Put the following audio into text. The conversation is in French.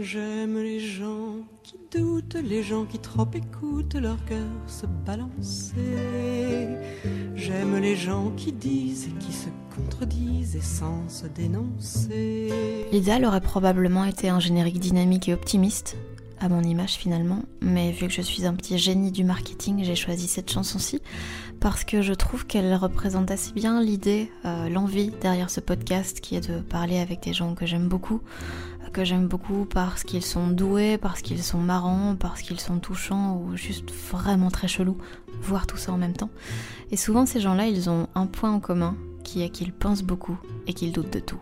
J'aime les gens qui doutent, les gens qui trop écoutent leur cœur se balancer. J'aime les gens qui disent et qui se contredisent et sans se dénoncer. L'idéal aurait probablement été un générique dynamique et optimiste, à mon image finalement, mais vu que je suis un petit génie du marketing, j'ai choisi cette chanson-ci parce que je trouve qu'elle représente assez bien l'idée, euh, l'envie derrière ce podcast qui est de parler avec des gens que j'aime beaucoup, que j'aime beaucoup parce qu'ils sont doués, parce qu'ils sont marrants, parce qu'ils sont touchants ou juste vraiment très chelous, voir tout ça en même temps. Et souvent ces gens-là, ils ont un point en commun qui est qu'ils pensent beaucoup et qu'ils doutent de tout.